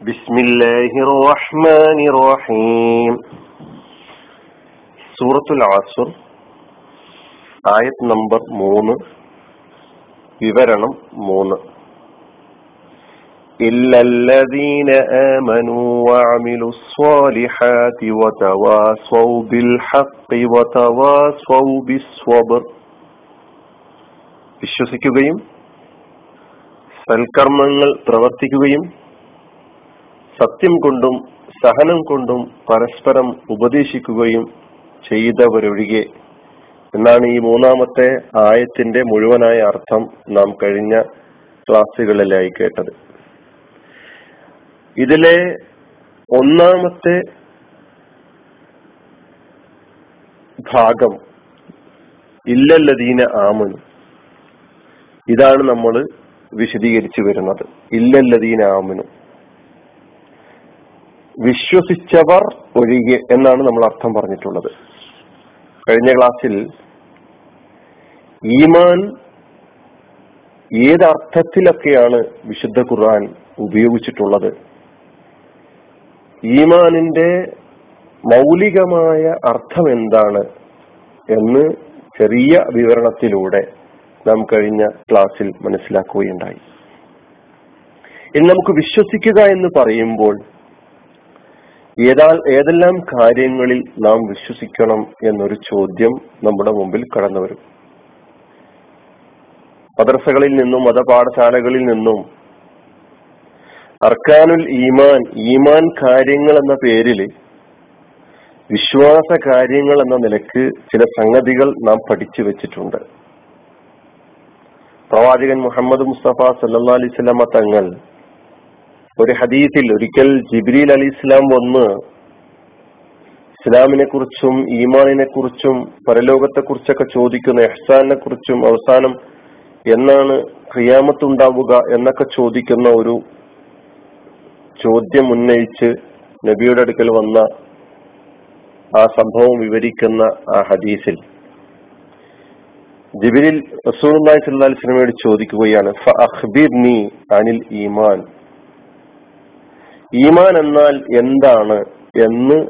بسم الله الرحمن الرحيم സൂറത്തുൽ ആസുർ ആയത് നമ്പർ മൂന്ന് വിവരണം മൂന്ന് إلا الذين آمنوا وعملوا الصالحات وتواصوا بالحق وتواصوا بالصبر വിശ്വസിക്കുകയും സൽക്കർമ്മങ്ങൾ പ്രവർത്തിക്കുകയും സത്യം കൊണ്ടും സഹനം കൊണ്ടും പരസ്പരം ഉപദേശിക്കുകയും ചെയ്തവരൊഴികെ. എന്നാണ് ഈ മൂന്നാമത്തെ ആയത്തിന്റെ മുഴുവനായ അർത്ഥം നാം കഴിഞ്ഞ ക്ലാസ്സുകളിലായി കേട്ടത്. ഇതിലെ ഒന്നാമത്തെ ഭാഗം ഇല്ലല്ലദീന ആമനു. ഇതാണ് നമ്മൾ വിശദീകരിച്ചു വരുന്നത്. ഇല്ലല്ലദീന ആമനു. വിശ്വസിച്ചവർ ഒഴികെ എന്നാണ് നമ്മൾ അർത്ഥം പറഞ്ഞിട്ടുള്ളത്. കഴിഞ്ഞ ക്ലാസ്സിൽ ഈമാൻ ഏതർത്ഥത്തിലൊക്കെയാണ് വിശുദ്ധ ഖുർആൻ ഉപയോഗിച്ചിട്ടുള്ളത്? ഈമാനിന്റെ മൗലികമായ അർത്ഥം എന്താണ് എന്ന് ചെറിയ വിവരണത്തിലൂടെ നാം കഴിഞ്ഞ ക്ലാസ്സിൽ മനസ്സിലാക്കുകയുണ്ടായി. ഇനി നമുക്ക് വിശ്വസിക്കുക എന്ന് പറയുമ്പോൾ ഏതാ ഏതെല്ലാം കാര്യങ്ങളിൽ നാം വിശ്വസിക്കണം എന്നൊരു ചോദ്യം നമ്മുടെ മുമ്പിൽ കടന്നു വരും. മദ്രസകളിൽ നിന്നും മതപാഠശാലകളിൽ നിന്നും അർക്കാനുൽ ഈമാൻ ഈമാൻ കാര്യങ്ങൾ എന്ന പേരിൽ വിശ്വാസ കാര്യങ്ങൾ എന്ന നിലയ്ക്ക് ചില സംഗതികൾ നാം പഠിച്ചു വെച്ചിട്ടുണ്ട്. പ്രവാചകൻ മുഹമ്മദ് മുസ്തഫ സല്ലാ അലൈവല്ലമ തങ്ങൾ ഒരു ഹദീസിൽ ഒരിക്കൽ ജിബ്രീൽ അലി ഇസ്ലാം വന്ന് ഇസ്ലാമിനെ കുറിച്ചും ഈമാനിനെ കുറിച്ചും പരലോകത്തെ കുറിച്ചൊക്കെ ചോദിക്കുന്ന എഹ്സാനെ കുറിച്ചും അവസാനം എന്നാണ് ക്രിയാമത്തുണ്ടാവുക എന്നൊക്കെ ചോദിക്കുന്ന ഒരു ചോദ്യം ഉന്നയിച്ച് നബിയുടെ അടുക്കൽ വന്ന ആ സംഭവം വിവരിക്കുന്ന ആ ഹദീസിൽ. റസൂൽ സല്ലല്ലാഹു അലൈഹി വസല്ലമയോട് ചോദിക്കുകയാണ് അനിൽ ഈമാൻ. ഈമാൻ എന്നാൽ എന്താണ് എന്ന്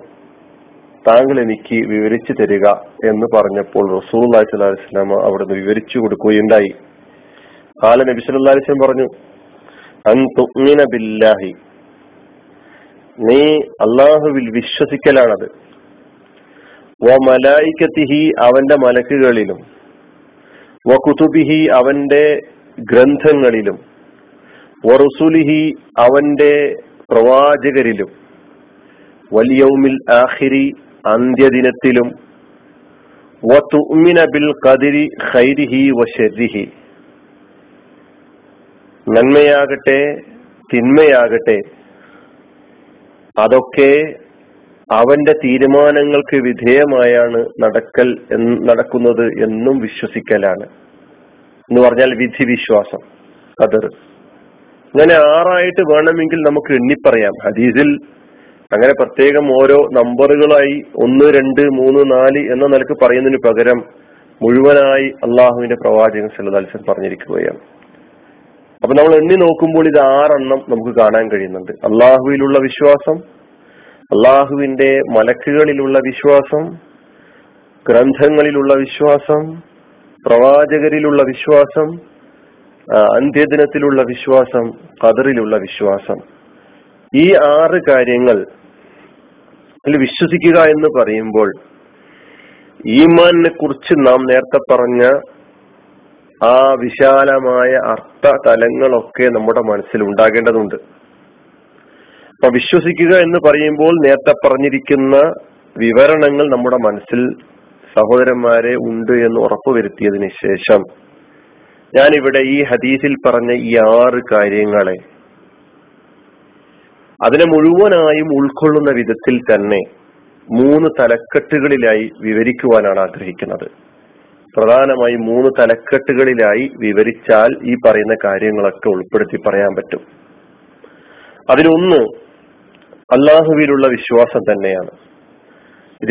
താങ്കൾ എനിക്ക് വിവരിച്ചു തരിക എന്ന് പറഞ്ഞപ്പോൾ റസൂൽ അലൈഹി സ്വലാമ അവിടുന്ന് വിവരിച്ചു കൊടുക്കുകയുണ്ടായി. കാല നബി സല്ലല്ലാഹു പറഞ്ഞു അൻ ബില്ലാഹി. നീ അള്ളാഹുവിൽ വിശ്വസിക്കലാണത്. വ മലായിക്കത്തിഹി അവന്റെ മലക്കുകളിലും വ കുതുബിഹി അവന്റെ ഗ്രന്ഥങ്ങളിലും വറുസുലിഹി അവന്റെ പ്രവാചകരിലും വലിയൗമിൽ ആഹിരി അന്ത്യദിനത്തിലും ബിൽ ഖദരി ഖൈരിഹി വശരിഹി നന്മയാകട്ടെ തിന്മയാകട്ടെ അതൊക്കെ അവന്റെ തീരുമാനങ്ങൾക്ക് വിധേയമായാണ് നടക്കൽ നടക്കുന്നത് എന്നും വിശ്വസിക്കലാണ്. എന്ന് പറഞ്ഞാൽ വിധി വിശ്വാസം കതിർ അങ്ങനെ ആറായിട്ട് വേണമെങ്കിൽ നമുക്ക് എണ്ണിപ്പറയാം. ഹദീസിൽ അങ്ങനെ പ്രത്യേകം ഓരോ നമ്പറുകളായി ഒന്ന് രണ്ട് മൂന്ന് നാല് എന്ന നിലയ്ക്ക് പറയുന്നതിന് പകരം മുഴുവനായി അള്ളാഹുവിന്റെ പ്രവാചകൻ സല്ലദാലിസൻ പറഞ്ഞിരിക്കുകയാണ്. അപ്പൊ നമ്മൾ എണ്ണി നോക്കുമ്പോൾ ഇത് ആറെണ്ണം നമുക്ക് കാണാൻ കഴിയുന്നുണ്ട്. അള്ളാഹുവിലുള്ള വിശ്വാസം അള്ളാഹുവിന്റെ മലക്കുകളിലുള്ള വിശ്വാസം ഗ്രന്ഥങ്ങളിലുള്ള വിശ്വാസം പ്രവാചകരിലുള്ള വിശ്വാസം അന്ത്യദിനത്തിലുള്ള വിശ്വാസം കതറിലുള്ള വിശ്വാസം. ഈ ആറ് കാര്യങ്ങൾ വിശ്വസിക്കുക എന്ന് പറയുമ്പോൾ ഈമാനിനെ കുറിച്ച് നാം നേരത്തെ പറഞ്ഞ ആ വിശാലമായ അർത്ഥ തലങ്ങളൊക്കെ നമ്മുടെ മനസ്സിൽ ഉണ്ടാകേണ്ടതുണ്ട്. അപ്പൊ വിശ്വസിക്കുക എന്ന് പറയുമ്പോൾ നേരത്തെ പറഞ്ഞിരിക്കുന്ന വിവരണങ്ങൾ നമ്മുടെ മനസ്സിൽ സഹോദരന്മാരെ ഉണ്ട് എന്ന് ഉറപ്പുവരുത്തിയതിനു ശേഷം ഞാനിവിടെ ഈ ഹദീസിൽ പറഞ്ഞ ഈ ആറ് കാര്യങ്ങളെ അതിനെ മുഴുവനായും ഉൾക്കൊള്ളുന്ന വിധത്തിൽ തന്നെ മൂന്ന് തലക്കെട്ടുകളിലായി വിവരിക്കുവാനാണ് ആഗ്രഹിക്കുന്നത്. പ്രധാനമായും മൂന്ന് തലക്കെട്ടുകളിലായി വിവരിച്ചാൽ ഈ പറയുന്ന കാര്യങ്ങളൊക്കെ ഉൾപ്പെടുത്തി പറയാൻ പറ്റും. അതിലൊന്ന് അള്ളാഹുവിലുള്ള വിശ്വാസം തന്നെയാണ്.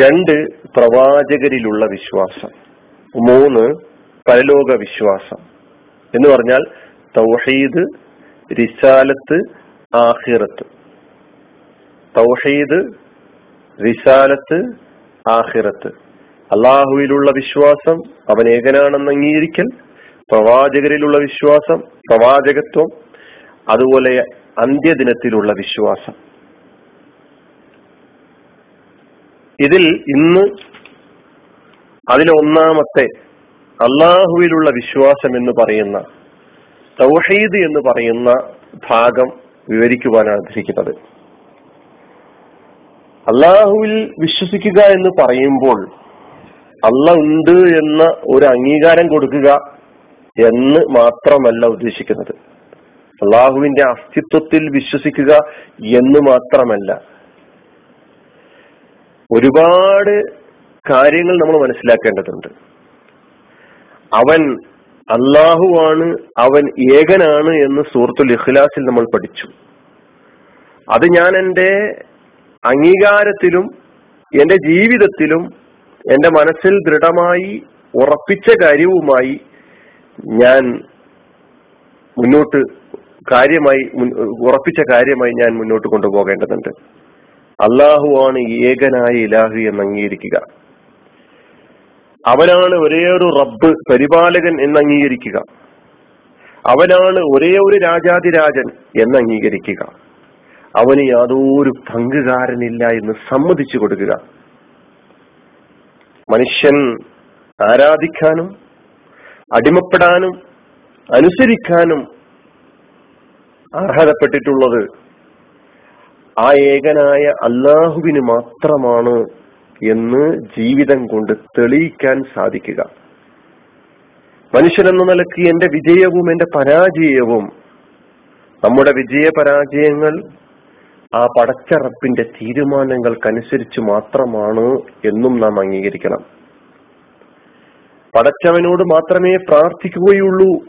രണ്ട് പ്രവാചകരിലുള്ള വിശ്വാസം. മൂന്ന് പരലോക വിശ്വാസം. എന്ന് പറഞ്ഞാൽ തൗഹീദ് റിസാലത്ത് ആഹിറത്ത് തൗഹീദ് റിസാലത്ത് ആഹിറത്ത് അള്ളാഹുവിലുള്ള വിശ്വാസം അവൻ ഏകനാണെന്ന് അംഗീകരിക്കൽ പ്രവാചകരിലുള്ള വിശ്വാസം പ്രവാചകത്വം അതുപോലെ അന്ത്യദിനത്തിലുള്ള വിശ്വാസം. ഇതിൽ ഇന്ന് അതിലൊന്നാമത്തെ അള്ളാഹുവിലുള്ള വിശ്വാസം എന്ന് പറയുന്ന തൗഹീദ് എന്ന് പറയുന്ന ഭാഗം വിവരിക്കുവാനാണ് ആഗ്രഹിക്കുന്നത്. അള്ളാഹുവിൽ വിശ്വസിക്കുക എന്ന് പറയുമ്പോൾ അള്ള ഉണ്ട് എന്ന ഒരു അംഗീകാരം കൊടുക്കുക എന്ന് മാത്രമല്ല ഉദ്ദേശിക്കുന്നത്. അള്ളാഹുവിന്റെ അസ്തിത്വത്തിൽ വിശ്വസിക്കുക എന്ന് മാത്രമല്ല. ഒരുപാട് കാര്യങ്ങൾ നമ്മൾ മനസ്സിലാക്കേണ്ടതുണ്ട്. അവൻ അള്ളാഹുവാണ് അവൻ ഏകനാണ് എന്ന് സൂറത്തുൽ ഇഖ്ലാസിൽ നമ്മൾ പഠിച്ചു. അത് ഞാൻ എന്റെ അംഗീകാരത്തിലും എന്റെ ജീവിതത്തിലും എന്റെ മനസ്സിൽ ദൃഢമായി ഉറപ്പിച്ച കാര്യവുമായി ഞാൻ മുന്നോട്ട് കാര്യമായി ഉറപ്പിച്ച കാര്യമായി ഞാൻ മുന്നോട്ട് കൊണ്ടുപോകേണ്ടതുണ്ട്. അള്ളാഹുവാണ് ഏകനായ ഇലാഹു എന്ന് അംഗീകരിക്കുക. അവനാണ് ഒരേ ഒരു റബ്ബ് പരിപാലകൻ എന്ന് അംഗീകരിക്കുക അവനാണ് ഒരേ ഒരു രാജാതിരാജൻ എന്ന് അംഗീകരിക്കുക അവന് യാതൊരു പങ്കുകാരനില്ല എന്ന് സമ്മതിച്ചു കൊടുക്കുക. മനുഷ്യൻ ആരാധിക്കാനും അടിമപ്പെടാനും അനുസരിക്കാനും അർഹതപ്പെട്ടിട്ടുള്ളത് ആ ഏകനായ അള്ളാഹുവിന് മാത്രമാണ് എന്ന് ജീവിതം കൊണ്ട് തെളിയിക്കാൻ സാധിക്കുക. മനുഷ്യനെന്ന നിലയ്ക്ക് എന്റെ വിജയവും എന്റെ പരാജയവും നമ്മുടെ വിജയ പരാജയങ്ങൾ ആ പടച്ചറപ്പിന്റെ തീരുമാനങ്ങൾക്കനുസരിച്ച് മാത്രമാണ് എന്നും നാം അംഗീകരിക്കണം. പടച്ചവനോട് മാത്രമേ പ്രാർത്ഥിക്കുകയുള്ളൂ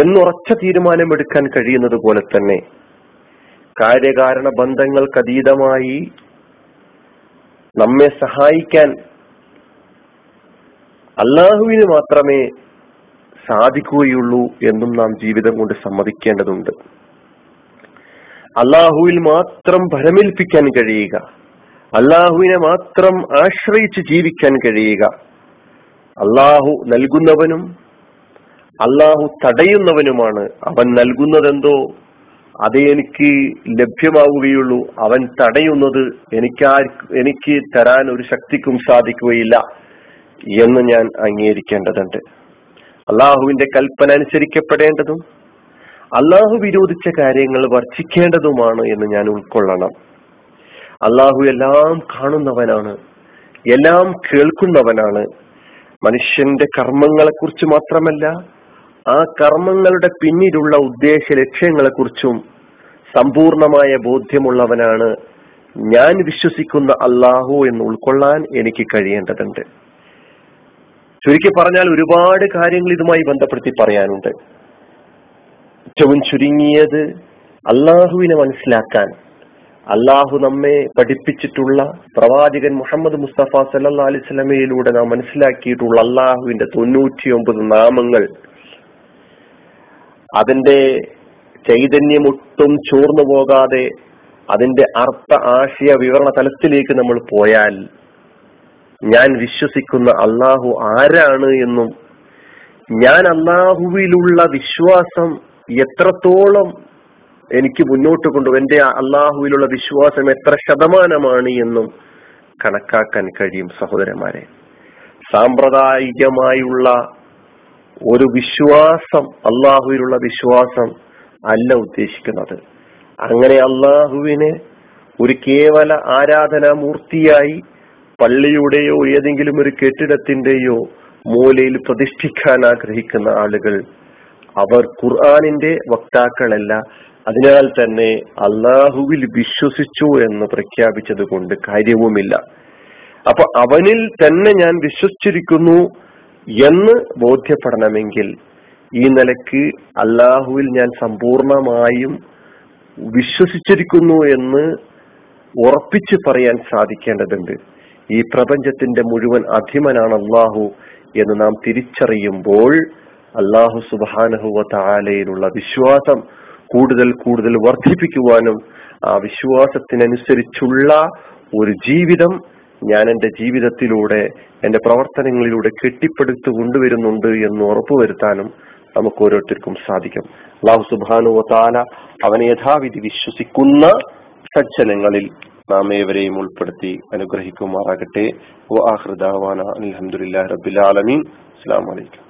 എന്നുറച്ച തീരുമാനമെടുക്കാൻ കഴിയുന്നത് പോലെ തന്നെ കാര്യകാരണ ബന്ധങ്ങൾക്കതീതമായി നമ്മെ സഹായിക്കാൻ അള്ളാഹുവിന് മാത്രമേ സാധിക്കുകയുള്ളൂ എന്നും നാം ജീവിതം കൊണ്ട് സമ്മതിക്കേണ്ടതുണ്ട്. അള്ളാഹുവിൽ മാത്രം ഭരമേൽപ്പിക്കാൻ കഴിയുക. അള്ളാഹുവിനെ മാത്രം ആശ്രയിച്ച് ജീവിക്കാൻ കഴിയുക. അള്ളാഹു നൽകുന്നവനും അള്ളാഹു തടയുന്നവനുമാണ്. അവൻ നൽകുന്നതെന്തോ അതേ എനിക്ക് ലഭ്യമാവുകയുള്ളൂ. അവൻ തടയുന്നത് എനിക്ക് എനിക്ക് തരാൻ ഒരു ശക്തിക്കും സാധിക്കുകയില്ല എന്ന് ഞാൻ അംഗീകരിക്കേണ്ടതുണ്ട്. അള്ളാഹുവിന്റെ കൽപ്പന അനുസരിക്കപ്പെടേണ്ടതും അള്ളാഹു വിരോധിച്ച കാര്യങ്ങൾ വർജിക്കേണ്ടതുമാണ് എന്ന് ഞാൻ ഉൾക്കൊള്ളണം. അള്ളാഹു എല്ലാം കാണുന്നവനാണ് എല്ലാം കേൾക്കുന്നവനാണ്. മനുഷ്യന്റെ കർമ്മങ്ങളെ കുറിച്ച് മാത്രമല്ല ആ കർമ്മങ്ങളുടെ പിന്നിലുള്ള ഉദ്ദേശ ലക്ഷ്യങ്ങളെ കുറിച്ചും സമ്പൂർണമായ ബോധ്യമുള്ളവനാണ് ഞാൻ വിശ്വസിക്കുന്ന അള്ളാഹു എന്ന് ഉൾക്കൊള്ളാൻ എനിക്ക് കഴിയേണ്ടതുണ്ട്. ചുരുക്കി പറഞ്ഞാൽ ഒരുപാട് കാര്യങ്ങൾ ഇതുമായി ബന്ധപ്പെടുത്തി പറയാനുണ്ട്. ഏറ്റവും ചുരുങ്ങിയത് അള്ളാഹുവിനെ മനസ്സിലാക്കാൻ. അള്ളാഹു നമ്മെ പഠിപ്പിച്ചിട്ടുള്ള പ്രവാചകൻ മുഹമ്മദ് മുസ്തഫ സല്ലാ അലിസ്ലമയിലൂടെ നാം മനസ്സിലാക്കിയിട്ടുള്ള അള്ളാഹുവിന്റെ തൊണ്ണൂറ്റിയൊമ്പത് നാമങ്ങൾ അതിന്റെ ചൈതന്യം ഒട്ടും ചോർന്നു പോകാതെ അതിന്റെ അർത്ഥ ആശയ വിവരണ തലത്തിലേക്ക് നമ്മൾ പോയാൽ ഞാൻ വിശ്വസിക്കുന്ന അള്ളാഹു ആരാണ് എന്നും ഞാൻ അള്ളാഹുവിലുള്ള വിശ്വാസം എത്രത്തോളം എനിക്ക് മുന്നോട്ട് കൊണ്ടു എന്റെ അള്ളാഹുവിലുള്ള വിശ്വാസം എത്ര ശതമാനമാണ് എന്നും കണക്കാക്കാൻ കഴിയും സഹോദരന്മാരെ. സാമ്പ്രദായികമായുള്ള ഒരു വിശ്വാസം അള്ളാഹുവിലുള്ള വിശ്വാസം അല്ല ഉദ്ദേശിക്കുന്നത്. അങ്ങനെ അള്ളാഹുവിനെ ഒരു കേവല ആരാധനാ മൂർത്തിയായി പള്ളിയുടെയോ ഏതെങ്കിലും ഒരു കെട്ടിടത്തിന്റെയോ മൂലയിൽ പ്രതിഷ്ഠിക്കാൻ ആഗ്രഹിക്കുന്ന ആളുകൾ അവർ ഖുർആാനിന്റെ വക്താക്കളല്ല. അതിനാൽ തന്നെ അള്ളാഹുവിൽ വിശ്വസിച്ചു എന്ന് പ്രഖ്യാപിച്ചത് കൊണ്ട് കാര്യവുമില്ല. അപ്പൊ അവനിൽ തന്നെ ഞാൻ വിശ്വസിച്ചിരിക്കുന്നു എന്ന് ബോധ്യപ്പെടണമെങ്കിൽ ഈ നിലയ്ക്ക് അള്ളാഹുവിൽ ഞാൻ സമ്പൂർണമായും വിശ്വസിച്ചിരിക്കുന്നു എന്ന് ഉറപ്പിച്ചു പറയാൻ സാധിക്കേണ്ടതുണ്ട്. ഈ പ്രപഞ്ചത്തിന്റെ മുഴുവൻ അധിമനാണ് അള്ളാഹു എന്ന് നാം തിരിച്ചറിയുമ്പോൾ അള്ളാഹു സുബാനഹുവ താലയിലുള്ള വിശ്വാസം കൂടുതൽ കൂടുതൽ വർദ്ധിപ്പിക്കുവാനും ആ വിശ്വാസത്തിനനുസരിച്ചുള്ള ഒരു ജീവിതം ഞാൻ എന്റെ ജീവിതത്തിലൂടെ എന്റെ പ്രവർത്തനങ്ങളിലൂടെ കെട്ടിപ്പടുത്തു കൊണ്ടുവരുന്നുണ്ട് എന്ന് ഉറപ്പുവരുത്താനും നമുക്ക് ഓരോരുത്തർക്കും സാധിക്കും അള്ളാഹു സുബാനു താല അവനെ യഥാവിധി വിശ്വസിക്കുന്ന സജ്ജനങ്ങളിൽ നാം ഏവരെയും ഉൾപ്പെടുത്തി അനുഗ്രഹിക്കുമാറാകട്ടെ. അലഹമുല്ലാ റബിൻ അസ്സാം വലൈക്കും